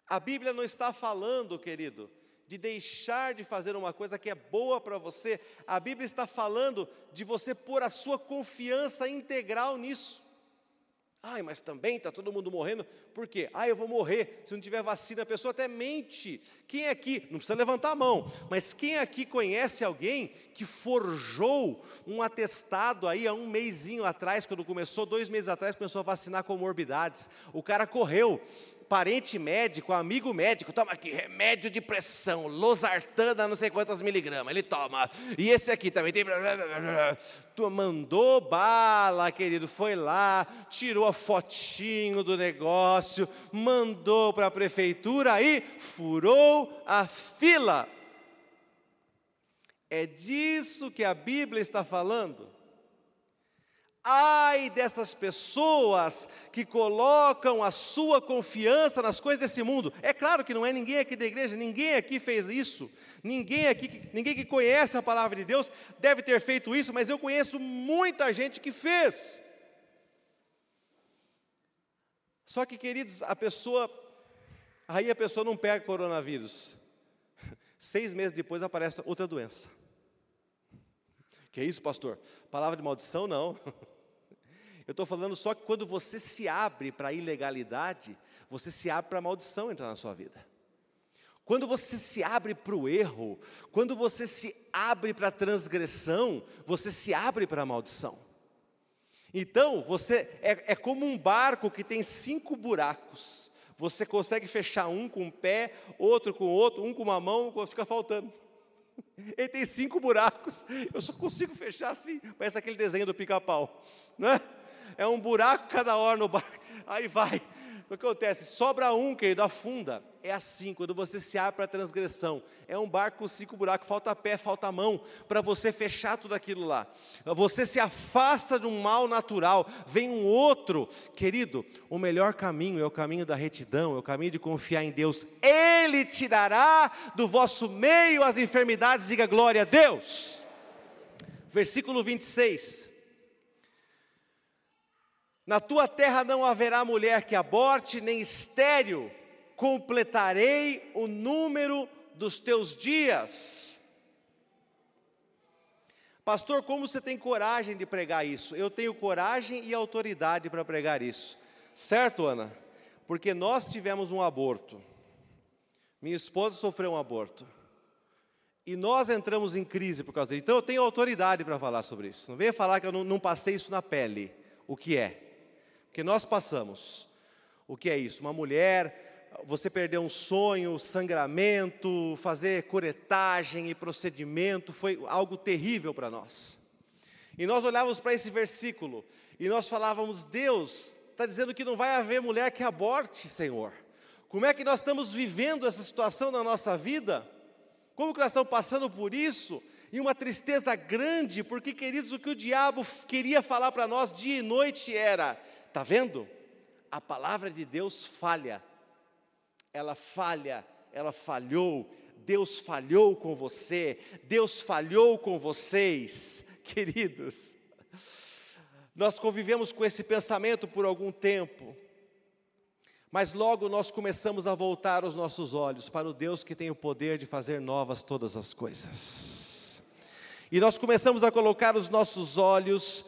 A Bíblia não está falando, querido, de deixar de fazer uma coisa que é boa para você. A Bíblia está falando de você pôr a sua confiança integral nisso. Ai, mas também está todo mundo morrendo. Por quê? Ah, eu vou morrer se não tiver vacina. A pessoa até mente. Quem aqui, não precisa levantar a mão, mas quem aqui conhece alguém que forjou um atestado aí há um mêsinho atrás, quando começou, dois meses atrás, começou a vacinar comorbidades? O cara correu, parente médico, amigo médico, toma aqui, remédio de pressão, losartana, não sei quantas miligramas, ele toma. E esse aqui também tem. Tu mandou bala, querido, foi lá, tirou a fotinho do negócio, mandou para a prefeitura e furou a fila. É disso que a Bíblia está falando. Ai dessas pessoas que colocam a sua confiança nas coisas desse mundo. É claro que não é ninguém aqui da igreja, ninguém aqui fez isso. Ninguém aqui, ninguém que conhece a palavra de Deus deve ter feito isso, mas eu conheço muita gente que fez. Só que, queridos, a pessoa aí a pessoa não pega coronavírus. Seis meses depois aparece outra doença. Que é isso, pastor? Palavra de maldição, não. Eu estou falando só que quando você se abre para a ilegalidade, você se abre para a maldição entrar na sua vida. Quando você se abre para o erro, quando você se abre para a transgressão, você se abre para a maldição. Então, você é, é como um barco que tem cinco buracos. Você consegue fechar um com um pé, outro com outro, um com uma mão, fica faltando. Ele tem cinco buracos. Eu só consigo fechar assim. Parece aquele desenho do pica-pau. Não é? É um buraco cada hora no barco. Aí vai. O que acontece? Sobra um, querido, afunda. É assim, quando você se abre para a transgressão. É um barco com cinco buracos, falta pé, falta mão, para você fechar tudo aquilo lá. Você se afasta de um mal natural, vem um outro. Querido, o melhor caminho é o caminho da retidão, é o caminho de confiar em Deus. Ele tirará do vosso meio as enfermidades, diga glória a Deus. Versículo 26. Na tua terra não haverá mulher que aborte, nem estéril, completarei o número dos teus dias. Pastor, como você tem coragem de pregar isso? Eu tenho coragem e autoridade para pregar isso. Certo, Ana? Porque nós tivemos um aborto. Minha esposa sofreu um aborto. E nós entramos em crise por causa disso. Então eu tenho autoridade para falar sobre isso. Não venha falar que eu não, não passei isso na pele. O que é? Que nós passamos. O que é isso? Uma mulher, você perdeu um sonho, sangramento, fazer curetagem e procedimento, foi algo terrível para nós. E nós olhávamos para esse versículo e nós falávamos: Deus está dizendo que não vai haver mulher que aborte, Senhor. Como é que nós estamos vivendo essa situação na nossa vida? Como que nós estamos passando por isso? E uma tristeza grande, porque, queridos, o que o diabo queria falar para nós dia e noite era: Está vendo? A palavra de Deus falha. Ela falha, ela falhou. Deus falhou com você. Deus falhou com vocês, queridos. Nós convivemos com esse pensamento por algum tempo. Mas logo nós começamos a voltar os nossos olhos para o Deus que tem o poder de fazer novas todas as coisas. E nós começamos a colocar os nossos olhos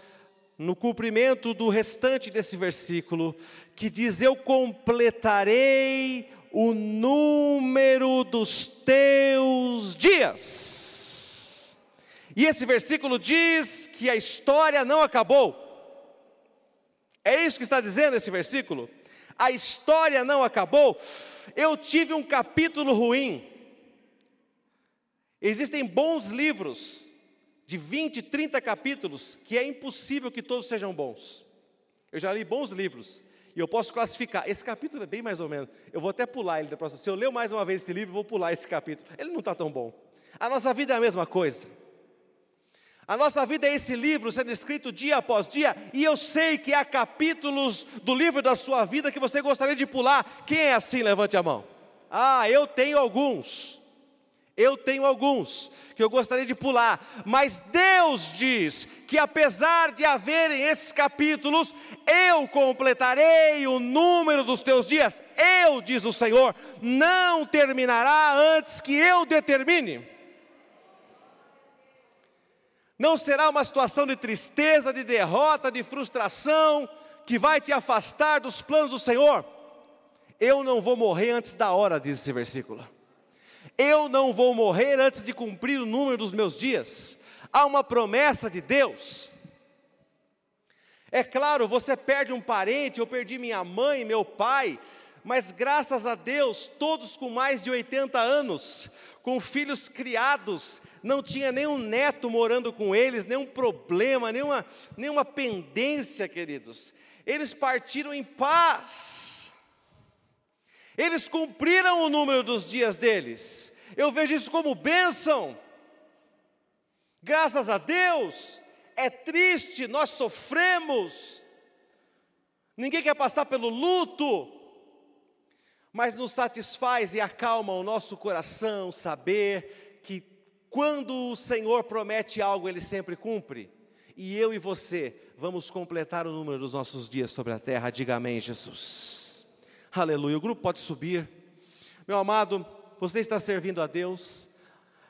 no cumprimento do restante desse versículo, que diz: Eu completarei o número dos teus dias. E esse versículo diz que a história não acabou. É isso que está dizendo esse versículo? A história não acabou. Eu tive um capítulo ruim. Existem bons livros de 20, 30 capítulos, que é impossível que todos sejam bons. Eu já li bons livros, e eu posso classificar. Esse capítulo é bem mais ou menos. Eu vou até pular ele da próxima. Se eu ler mais uma vez esse livro, eu vou pular esse capítulo. Ele não está tão bom. A nossa vida é a mesma coisa. A nossa vida é esse livro sendo escrito dia após dia, e eu sei que há capítulos do livro da sua vida que você gostaria de pular. Quem é assim? Levante a mão. Ah, eu tenho alguns. Eu tenho alguns que eu gostaria de pular, mas Deus diz que apesar de haverem esses capítulos, eu completarei o número dos teus dias. Eu, diz o Senhor, não terminará antes que eu determine. Não será uma situação de tristeza, de derrota, de frustração, que vai te afastar dos planos do Senhor. Eu não vou morrer antes da hora, diz esse versículo. Eu não vou morrer antes de cumprir o número dos meus dias. Há uma promessa de Deus. É claro, você perde um parente, eu perdi minha mãe, meu pai, mas graças a Deus, todos com mais de 80 anos, com filhos criados, não tinha nenhum neto morando com eles, nenhum problema, nenhuma, nenhuma pendência, queridos. Eles partiram em paz. Eles cumpriram o número dos dias deles. Eu vejo isso como bênção. Graças a Deus. É triste, nós sofremos. Ninguém quer passar pelo luto. Mas nos satisfaz e acalma o nosso coração saber que quando o Senhor promete algo, Ele sempre cumpre. E eu e você vamos completar o número dos nossos dias sobre a terra. Diga amém, Jesus. Aleluia. O grupo pode subir. Meu amado, você está servindo a Deus.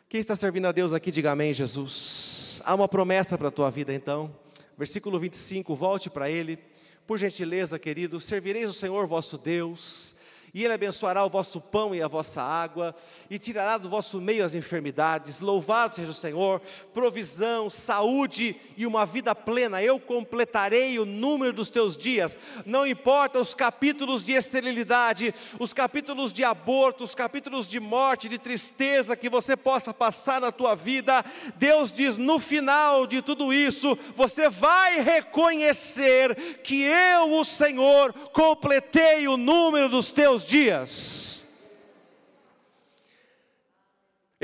Quem está servindo a Deus aqui, diga amém, Jesus. Há uma promessa para a tua vida então. Versículo 25, volte para ele. Por gentileza, querido, servireis o Senhor vosso Deus e Ele abençoará o vosso pão e a vossa água, e tirará do vosso meio as enfermidades. Louvado seja o Senhor, provisão, saúde e uma vida plena. Eu completarei o número dos teus dias. Não importa os capítulos de esterilidade, os capítulos de aborto, os capítulos de morte, de tristeza que você possa passar na tua vida. Deus diz: no final de tudo isso, você vai reconhecer que eu, o Senhor, completei o número dos teus dias.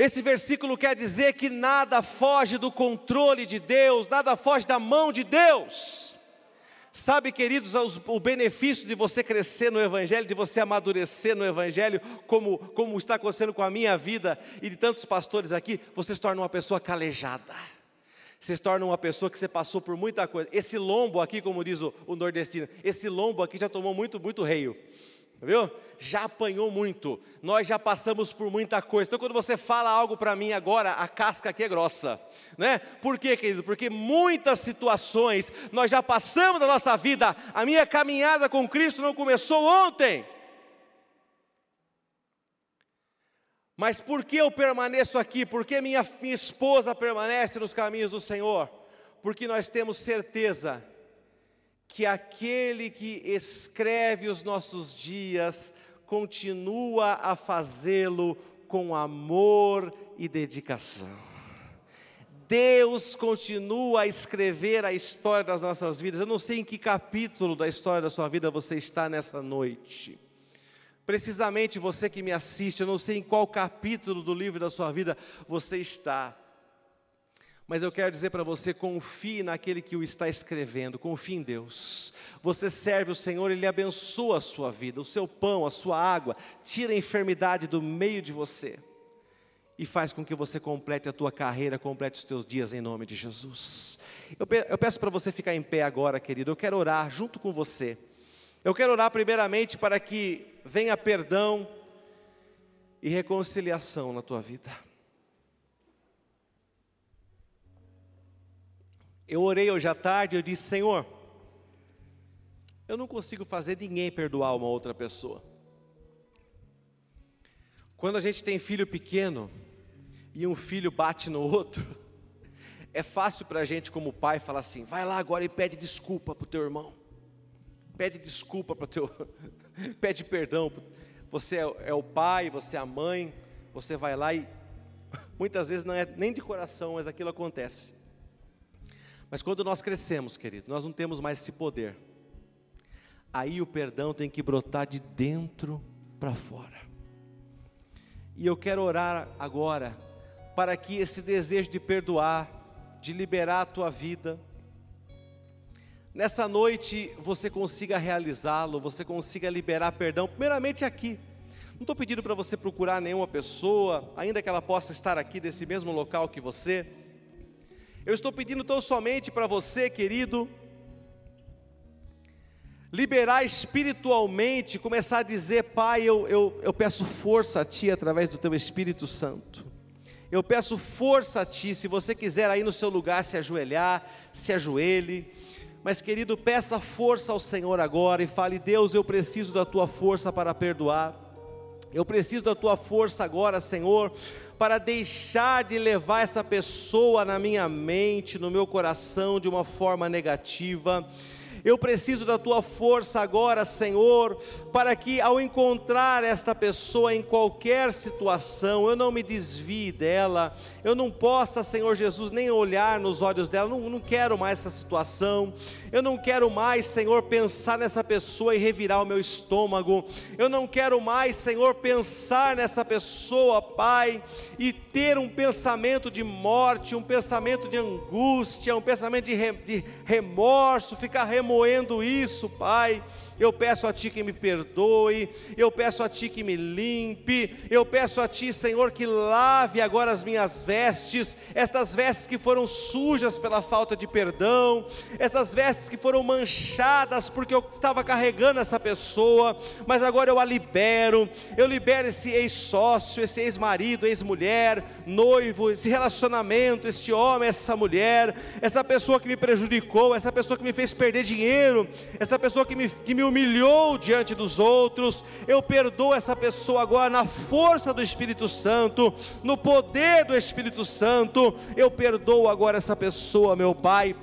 Esse versículo quer dizer que nada foge do controle de Deus, nada foge da mão de Deus. Sabe, queridos, o benefício de você crescer no Evangelho, de você amadurecer no Evangelho, como, como está acontecendo com a minha vida e de tantos pastores aqui, você se torna uma pessoa calejada. Você se torna uma pessoa que você passou por muita coisa. Esse lombo aqui, como diz o, o nordestino, esse lombo aqui já tomou muito, muito reio viu? Já apanhou muito, nós já passamos por muita coisa. Então, quando você fala algo para mim agora, a casca aqui é grossa, né? Por quê, querido? Porque muitas situações nós já passamos da nossa vida. A minha caminhada com Cristo não começou ontem. Mas por que eu permaneço aqui? Por que minha, minha esposa permanece nos caminhos do Senhor? Porque nós temos certeza que aquele que escreve os nossos dias continua a fazê-lo com amor e dedicação. Deus continua a escrever a história das nossas vidas. Eu não sei em que capítulo da história da sua vida você está nessa noite. Precisamente você que me assiste, eu não sei em qual capítulo do livro da sua vida você está. Mas eu quero dizer para você: confie naquele que o está escrevendo, confie em Deus. Você serve o Senhor, Ele abençoa a sua vida, o seu pão, a sua água, tira a enfermidade do meio de você e faz com que você complete a tua carreira, complete os teus dias em nome de Jesus. Eu peço para você ficar em pé agora, querido. Eu quero orar junto com você. Eu quero orar primeiramente para que venha perdão e reconciliação na tua vida. Eu orei hoje à tarde eu disse: Senhor, eu não consigo fazer ninguém perdoar uma outra pessoa. Quando a gente tem filho pequeno e um filho bate no outro, é fácil para a gente, como pai, falar assim: vai lá agora e pede desculpa para o teu irmão, pede desculpa para o teu, pede perdão. Você é, é o pai, você é a mãe, você vai lá e muitas vezes não é nem de coração, mas aquilo acontece. Mas quando nós crescemos, querido, nós não temos mais esse poder. Aí o perdão tem que brotar de dentro para fora. E eu quero orar agora para que esse desejo de perdoar de liberar a tua vida. Nessa noite você consiga realizá-lo, você consiga liberar perdão, primeiramente aqui. Não estou pedindo para você procurar nenhuma pessoa, ainda que ela possa estar aqui nesse mesmo local que você. Eu estou pedindo tão somente para você, querido, liberar espiritualmente, começar a dizer: Pai, eu, eu, eu peço força a Ti através do Teu Espírito Santo. Eu peço força a Ti, se você quiser aí no seu lugar se ajoelhar, se ajoelhe. Mas querido, peça força ao Senhor agora e fale: Deus, eu preciso da Tua força para perdoar. Eu preciso da tua força agora, Senhor, para deixar de levar essa pessoa na minha mente, no meu coração de uma forma negativa. Eu preciso da tua força agora, Senhor, para que ao encontrar esta pessoa em qualquer situação, eu não me desvie dela, eu não possa, Senhor Jesus, nem olhar nos olhos dela, não, não quero mais essa situação, eu não quero mais, Senhor, pensar nessa pessoa e revirar o meu estômago, eu não quero mais, Senhor, pensar nessa pessoa, Pai, e ter um pensamento de morte, um pensamento de angústia, um pensamento de, re, de remorso, ficar remoendo isso, Pai. Eu peço a Ti que me perdoe, eu peço a Ti que me limpe, eu peço a Ti, Senhor, que lave agora as minhas vestes, estas vestes que foram sujas pela falta de perdão, essas vestes que foram manchadas porque eu estava carregando essa pessoa, mas agora eu a libero, eu libero esse ex-sócio, esse ex-marido, ex-mulher, noivo, esse relacionamento, este homem, essa mulher, essa pessoa que me prejudicou, essa pessoa que me fez perder dinheiro, essa pessoa que me, que me humilhou diante dos outros, eu perdoo essa pessoa agora na força do Espírito Santo, no poder do Espírito Santo, eu perdoo agora essa pessoa, meu Pai,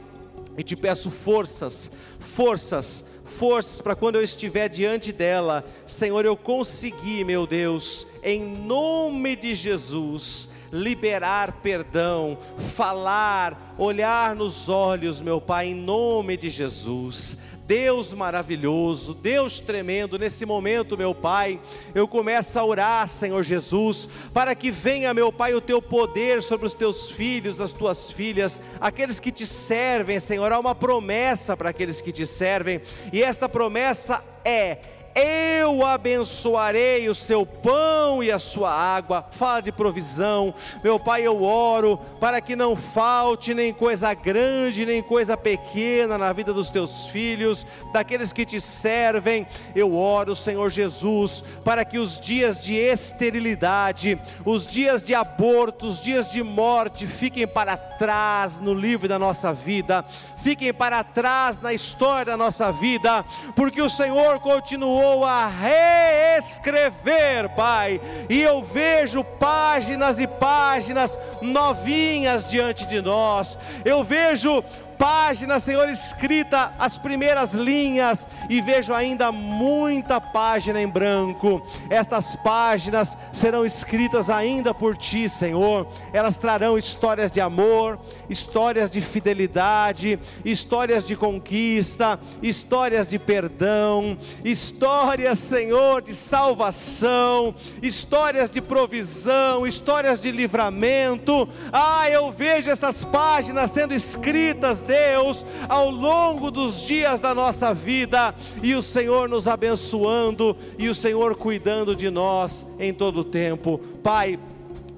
e te peço forças, forças, forças para quando eu estiver diante dela, Senhor, eu conseguir, meu Deus, em nome de Jesus, liberar perdão, falar, olhar nos olhos, meu Pai, em nome de Jesus. Deus maravilhoso, Deus tremendo, nesse momento, meu Pai, eu começo a orar, Senhor Jesus, para que venha, meu Pai, o teu poder sobre os teus filhos, as tuas filhas, aqueles que te servem, Senhor. Há uma promessa para aqueles que te servem, e esta promessa é eu abençoarei o seu pão e a sua água. Fala de provisão, meu Pai, eu oro para que não falte nem coisa grande, nem coisa pequena na vida dos teus filhos, daqueles que te servem. Eu oro, Senhor Jesus, para que os dias de esterilidade, os dias de aborto, os dias de morte fiquem para trás no livro da nossa vida fiquem para trás na história da nossa vida, porque o Senhor continuou a reescrever, Pai, e eu vejo páginas e páginas novinhas diante de nós, eu vejo página, Senhor, escrita as primeiras linhas e vejo ainda muita página em branco. Estas páginas serão escritas ainda por ti, Senhor. Elas trarão histórias de amor, histórias de fidelidade, histórias de conquista, histórias de perdão, histórias, Senhor, de salvação, histórias de provisão, histórias de livramento. Ah, eu vejo essas páginas sendo escritas Deus ao longo dos dias da nossa vida e o Senhor nos abençoando e o Senhor cuidando de nós em todo o tempo. Pai,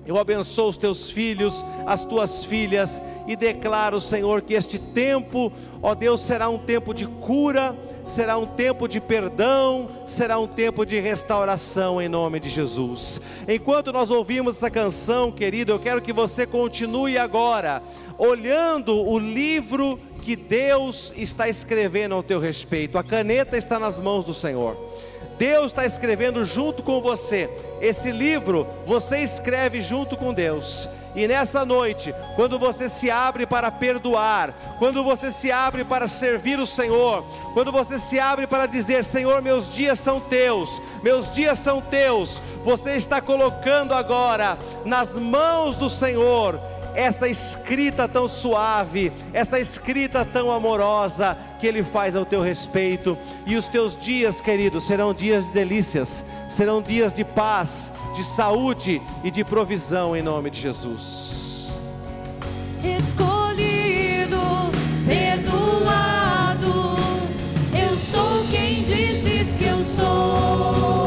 eu abençoo os teus filhos, as tuas filhas e declaro, Senhor, que este tempo, ó Deus, será um tempo de cura, será um tempo de perdão, será um tempo de restauração em nome de Jesus. Enquanto nós ouvimos essa canção, querido, eu quero que você continue agora olhando o livro que Deus está escrevendo ao teu respeito. A caneta está nas mãos do Senhor. Deus está escrevendo junto com você. Esse livro você escreve junto com Deus. E nessa noite, quando você se abre para perdoar, quando você se abre para servir o Senhor, quando você se abre para dizer: Senhor, meus dias são teus, meus dias são teus, você está colocando agora nas mãos do Senhor essa escrita tão suave, essa escrita tão amorosa que Ele faz ao teu respeito. E os teus dias, queridos, serão dias de delícias, serão dias de paz, de saúde e de provisão em nome de Jesus. Escolhido, perdoado, eu sou quem dizes que eu sou.